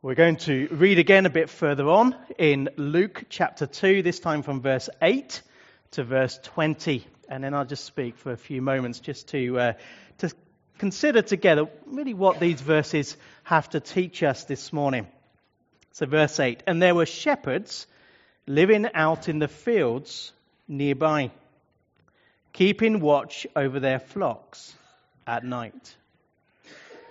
We're going to read again a bit further on in Luke chapter 2, this time from verse 8 to verse 20. And then I'll just speak for a few moments just to, uh, to consider together really what these verses have to teach us this morning. So, verse 8 And there were shepherds living out in the fields nearby, keeping watch over their flocks at night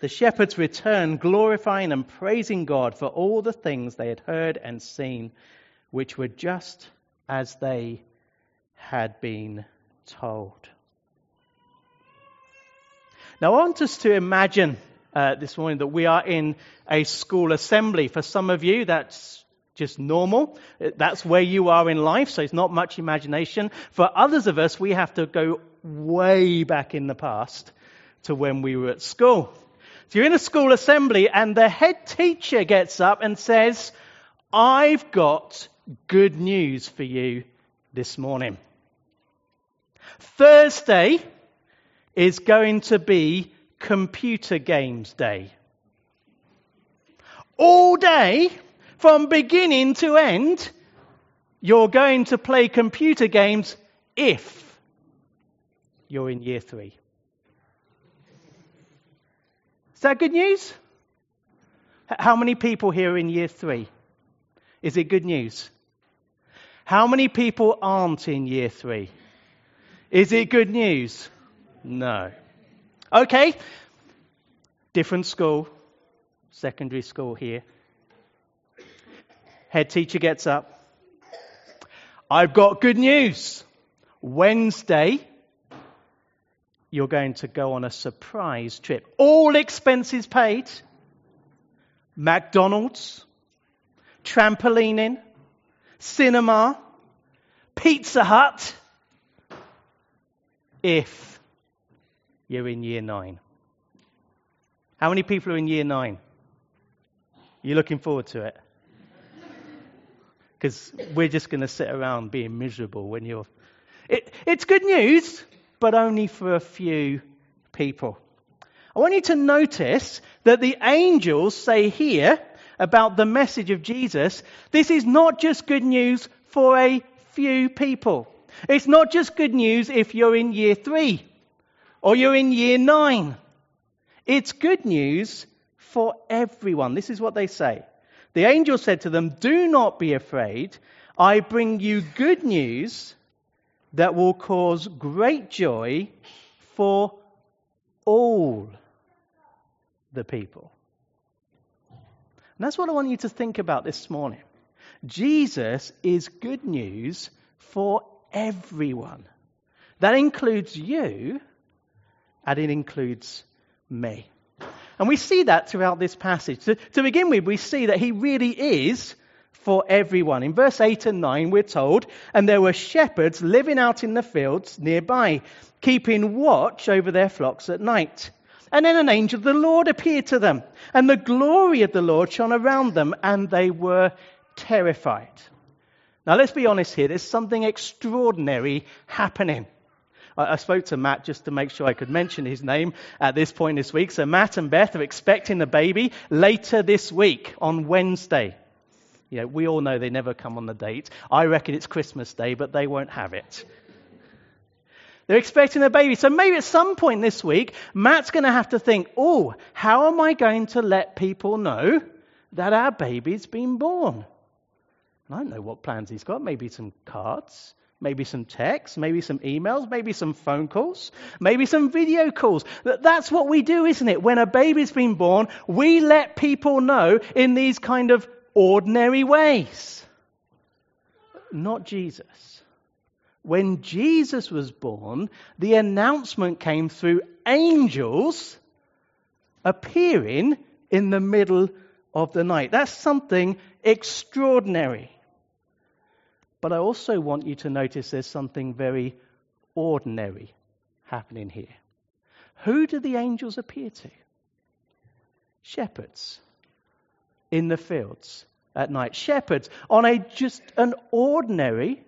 the shepherds returned, glorifying and praising God for all the things they had heard and seen, which were just as they had been told. Now, I want us to imagine uh, this morning that we are in a school assembly. For some of you, that's just normal. That's where you are in life, so it's not much imagination. For others of us, we have to go way back in the past to when we were at school. So you're in a school assembly and the head teacher gets up and says, I've got good news for you this morning. Thursday is going to be computer games day. All day, from beginning to end, you're going to play computer games if you're in year three. Is that good news? How many people here in year three? Is it good news? How many people aren't in year three? Is it good news? No. Okay. Different school, secondary school here. Head teacher gets up. I've got good news. Wednesday, you're going to go on a surprise trip. All expenses paid. McDonald's, trampolining, cinema, Pizza Hut, if you're in year nine. How many people are in year nine? You're looking forward to it? Because we're just going to sit around being miserable when you're. It, it's good news but only for a few people. I want you to notice that the angels say here about the message of Jesus, this is not just good news for a few people. It's not just good news if you're in year three or you're in year nine. It's good news for everyone. This is what they say. The angel said to them, Do not be afraid. I bring you good news that will cause great joy for all the people. And that's what I want you to think about this morning. Jesus is good news for everyone. That includes you, and it includes me. And we see that throughout this passage. To, to begin with, we see that he really is for everyone. In verse 8 and 9, we're told, and there were shepherds living out in the fields nearby, keeping watch over their flocks at night. And then an angel of the Lord appeared to them, and the glory of the Lord shone around them, and they were terrified. Now, let's be honest here, there's something extraordinary happening. I, spoke to Matt just to make sure I could mention his name at this point this week. So, Matt and Beth are expecting a baby later this week on Wednesday. You know, we all know they never come on the date. I reckon it's Christmas Day, but they won't have it. They're expecting a baby. So maybe at some point this week, Matt's going to have to think, oh, how am I going to let people know that our baby's been born? And I don't know what plans he's got. Maybe some cards, maybe some texts, maybe some emails, maybe some phone calls, maybe some video calls. That's what we do, isn't it? When a baby's been born, we let people know in these kind of ordinary ways. Not Jesus when Jesus was born, the announcement came through angels appearing in the middle of the night. That's something extraordinary. But I also want you to notice there's something very ordinary happening here. Who do the angels appear to? Shepherds in the fields at night. Shepherds on a just an ordinary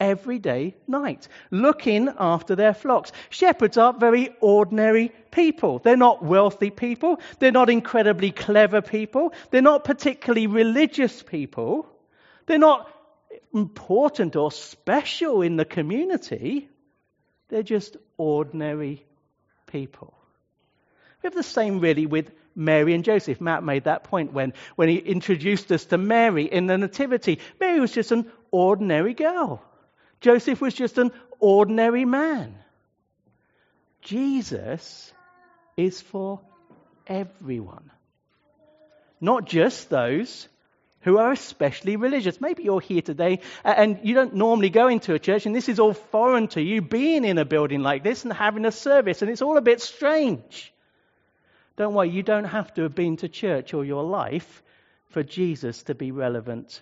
everyday night, looking after their flocks. Shepherds are very ordinary people. They're not wealthy people. They're not incredibly clever people. They're not particularly religious people. They're not important or special in the community. They're just ordinary people. We have the same really with Mary and Joseph. Matt made that point when, when he introduced us to Mary in the Nativity. Mary was just an ordinary girl. Joseph was just an ordinary man. Jesus is for everyone, not just those who are especially religious. Maybe you're here today and you don't normally go into a church, and this is all foreign to you, being in a building like this and having a service, and it's all a bit strange. Don't worry, you don't have to have been to church all your life for Jesus to be relevant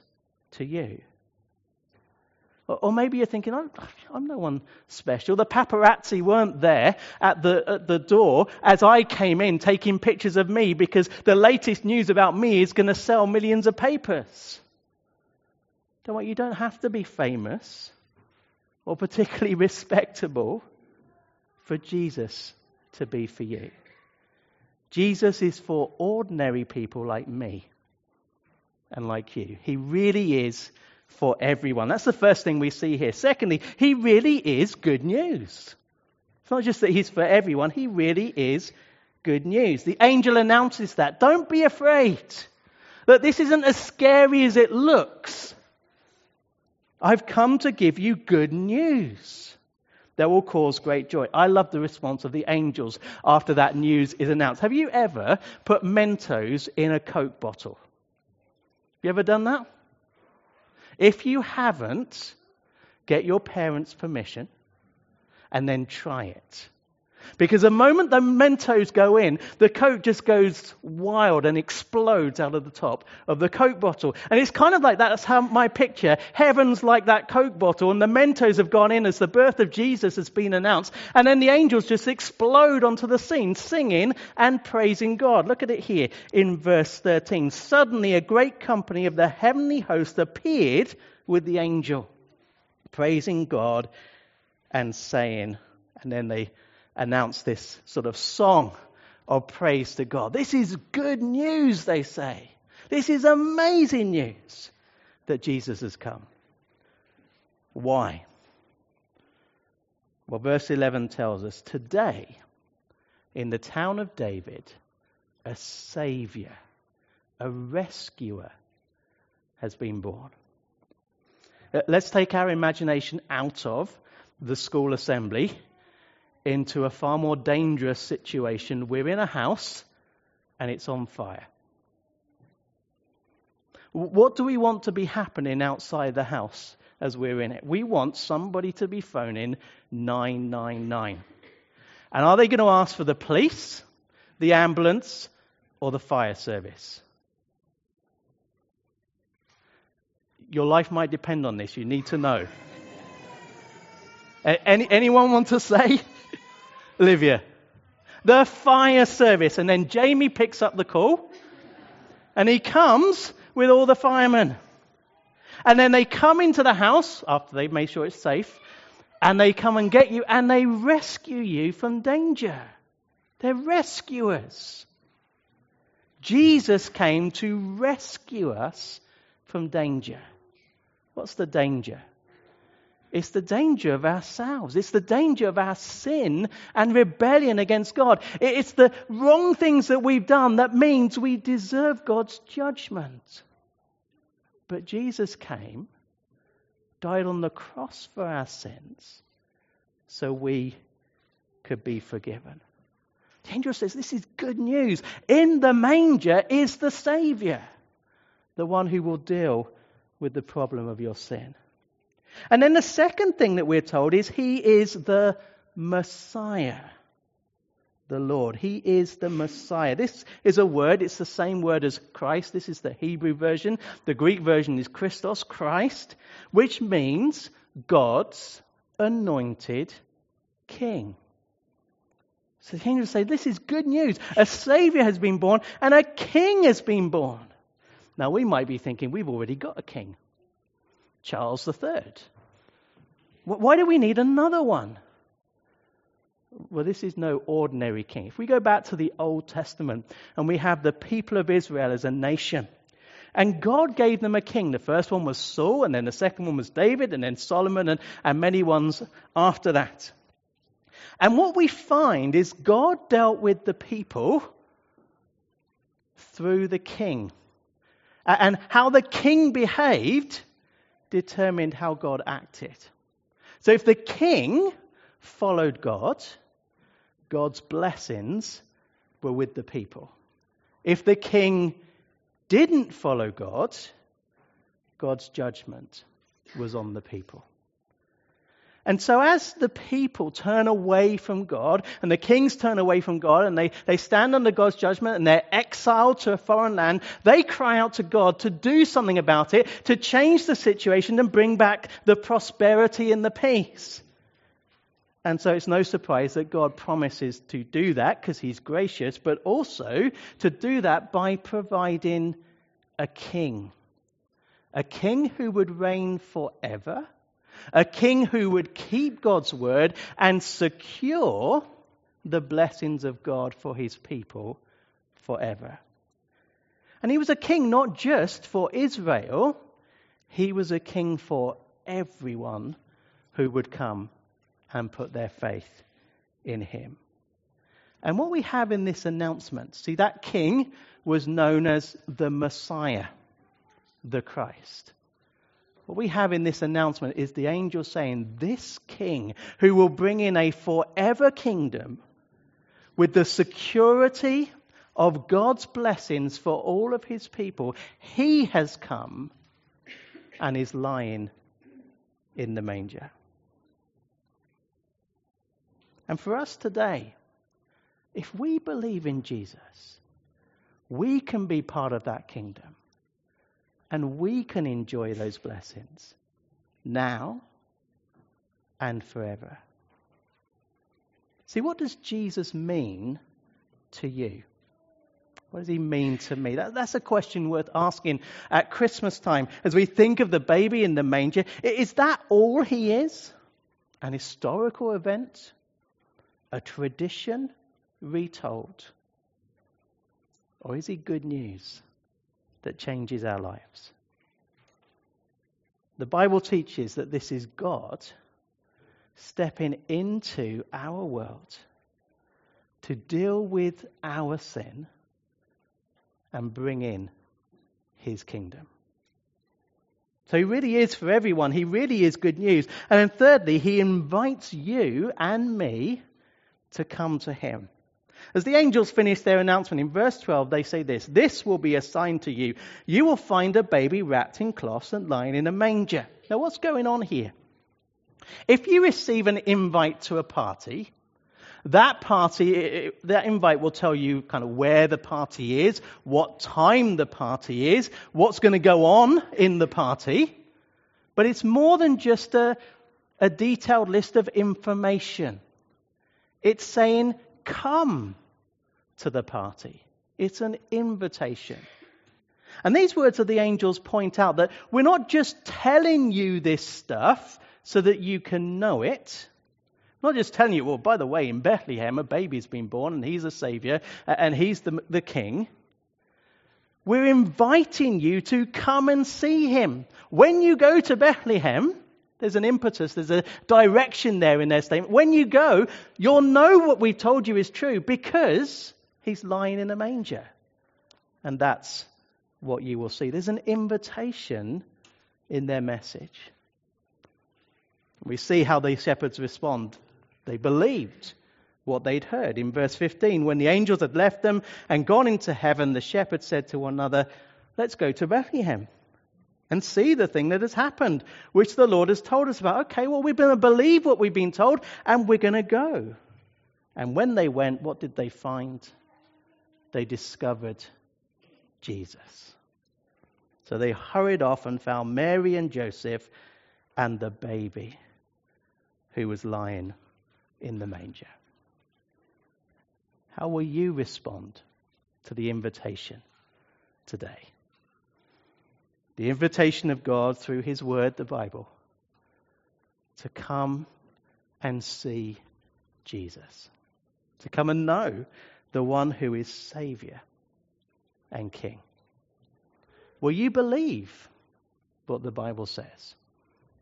to you. Or maybe you're thinking, I'm, I'm, no one special. The paparazzi weren't there at the, at the door as I came in taking pictures of me because the latest news about me is going to sell millions of papers. Don't worry, you don't have to be famous or particularly respectable for Jesus to be for you. Jesus is for ordinary people like me and like you. He really is for everyone. That's the first thing we see here. Secondly, he really is good news. It's not just that he's for everyone, he really is good news. The angel announces that. Don't be afraid. That this isn't as scary as it looks. I've come to give you good news that will cause great joy. I love the response of the angels after that news is announced. Have you ever put Mentos in a Coke bottle? Have you ever done that? If you haven't, get your parents' permission and then try it. Because the moment the Mentos go in, the Coke just goes wild and explodes out of the top of the Coke bottle. And it's kind of like that. that's how my picture. Heaven's like that Coke bottle, and the Mentos have gone in as the birth of Jesus has been announced. And then the angels just explode onto the scene, singing and praising God. Look at it here in verse 13. Suddenly, a great company of the heavenly host appeared with the angel, praising God and saying, and then they announce this sort of song of praise to God. This is good news, they say. This is amazing news that Jesus has come. Why? Well, verse 11 tells us today, in the town of David, a Savior, a rescuer has been born. Let's take our imagination out of the school assembly into a far more dangerous situation. We're in a house and it's on fire. What do we want to be happening outside the house as we're in it? We want somebody to be phoning 999. And are they going to ask for the police, the ambulance, or the fire service? Your life might depend on this. You need to know. Any, anyone want to say? Olivia. the fire service. And then Jamie picks up the call and he comes with all the firemen. And then they come into the house after they've made sure it's safe and they come and get you and they rescue you from danger. They're rescuers. Jesus came to rescue us from danger. What's the danger? It's the danger of ourselves. It's the danger of our sin and rebellion against God. It's the wrong things that we've done that means we deserve God's judgment. But Jesus came, died on the cross for our sins, so we could be forgiven. The angel says this is good news. In the manger is the Savior, the one who will deal with the problem of your sin. And then the second thing that we're told is he is the Messiah. The Lord. He is the Messiah. This is a word, it's the same word as Christ. This is the Hebrew version. The Greek version is Christos, Christ, which means God's anointed king. So the angels say, This is good news. A Savior has been born and a king has been born. Now we might be thinking, We've already got a king. Charles III. Why do we need another one? Well, this is no ordinary king. If we go back to the Old Testament and we have the people of Israel as a nation, and God gave them a king. The first one was Saul, and then the second one was David, and then Solomon, and, and many ones after that. And what we find is God dealt with the people through the king. And how the king behaved determined how God acted. So if the king followed God, God's blessings were with the people. If the king didn't follow God, God's judgment was on the people. And so, as the people turn away from God, and the kings turn away from God, and they, they stand under God's judgment, and they're exiled to a foreign land, they cry out to God to do something about it, to change the situation and bring back the prosperity and the peace. And so, it's no surprise that God promises to do that because He's gracious, but also to do that by providing a king. A king who would reign forever a king who would keep God's word and secure the blessings of God for his people forever. And he was a king not just for Israel, he was a king for everyone who would come and put their faith in him. And what we have in this announcement, see, that king was known as the Messiah, the Christ. What we have in this announcement is the angel saying, This king who will bring in a forever kingdom with the security of God's blessings for all of his people, he has come and is lying in the manger. And for us today, if we believe in Jesus, we can be part of that kingdom. And we can enjoy those blessings now and forever. See, what does Jesus mean to you? What does he mean to me? That, that's a question worth asking at Christmas time as we think of the baby in the manger. Is that all he is? An historical event? A tradition retold? Or is he good news? That changes our lives. The Bible teaches that this is God stepping into our world to deal with our sin and bring in his kingdom. So he really is for everyone. He really is good news. And then thirdly, he invites you and me to come to him. As the angels finish their announcement in verse 12, they say this This will be a sign to you. You will find a baby wrapped in cloths and lying in a manger. Now, what's going on here? If you receive an invite to a party, that party, that invite will tell you kind of where the party is, what time the party is, what's going to go on in the party. But it's more than just a, a detailed list of information. It's saying, come to the party. It's an invitation. And these words of the angels point out that we're not just telling you this stuff so that you can know it. Not just telling you, well, by the way, in Bethlehem, a baby's been born and he's a savior and he's the, the king. We're inviting you to come and see him. When you go to Bethlehem, there's an impetus, there's a direction there in their statement. When you go, you'll know what we've told you is true because he's lying in a manger. And that's what you will see. There's an invitation in their message. We see how the shepherds respond. They believed what they'd heard. In verse 15, when the angels had left them and gone into heaven, the shepherds said to one another, Let's go to Bethlehem and see the thing that has happened, which the Lord has told us about. Okay, well, we're going to believe what we've been told and we're going to go. And when they went, what did they find? They discovered Jesus. So they hurried off and found Mary and Joseph and the baby who was lying in the manger. How will you respond to the invitation today? The invitation of God through His Word, the Bible, to come and see Jesus, to come and know the one who is Savior and King. Will you believe what the Bible says?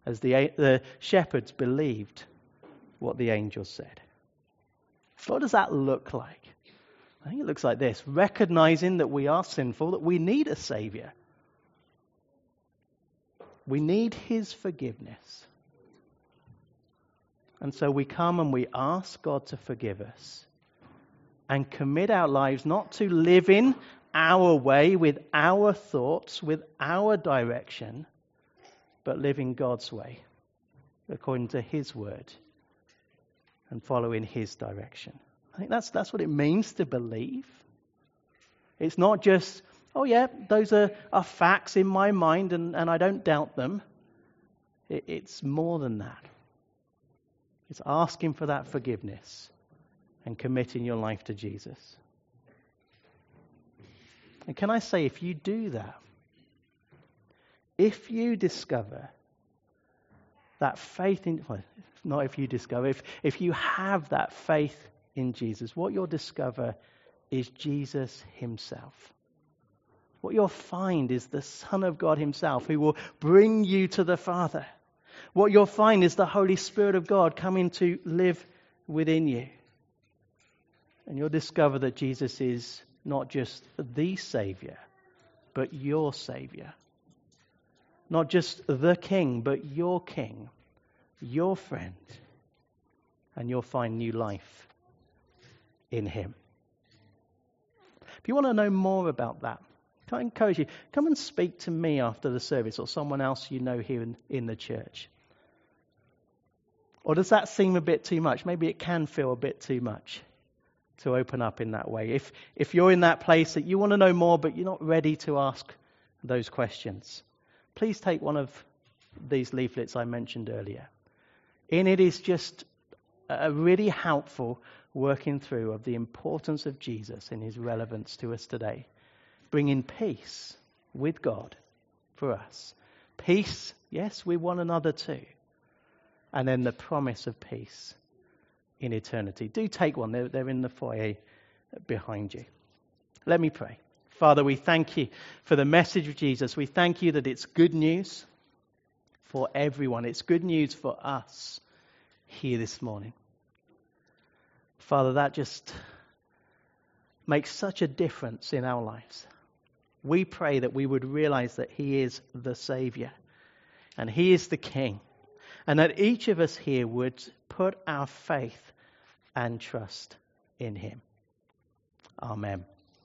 As the, the shepherds believed what the angels said. What does that look like? I think it looks like this recognizing that we are sinful, that we need a Savior we need His forgiveness. And so we come and we ask God to forgive us and commit our lives not to live in our way with our thoughts, with our direction, but live in God's way according to His word and follow in His direction. I think that's, that's what it means to believe. It's not just Oh, yeah, those are, are facts in my mind and, and I don't doubt them. It, it's more than that. It's asking for that forgiveness and committing your life to Jesus. And can I say, if you do that, if you discover that faith in, well, not if you discover, if, if you have that faith in Jesus, what you'll discover is Jesus Himself what you'll find is the Son of God Himself who will bring you to the Father. What you'll find is the Holy Spirit of God coming to live within you. And you'll discover that Jesus is not just the Savior, but your Savior. Not just the King, but your King, your friend. And you'll find new life in Him. If you want to know more about that, can I encourage you? Come and speak to me after the service or someone else you know here in, in the church. Or does that seem a bit too much? Maybe it can feel a bit too much to open up in that way. If, if you're in that place that you want to know more, but you're not ready to ask those questions, please take one of these leaflets I mentioned earlier. In it is just a really helpful working through of the importance of Jesus and his relevance to us today bringing peace with God for us. Peace, yes, with one another too. And then the promise of peace in eternity. Do take one, they're, they're in the foyer behind you. Let me pray. Father, we thank you for the message of Jesus. We thank you that it's good news for everyone, it's good news for us here this morning. Father, that just makes such a difference in our lives we pray that we would realize that He is the Savior and He is the King, and that each of us here would put our faith and trust in Him. Amen.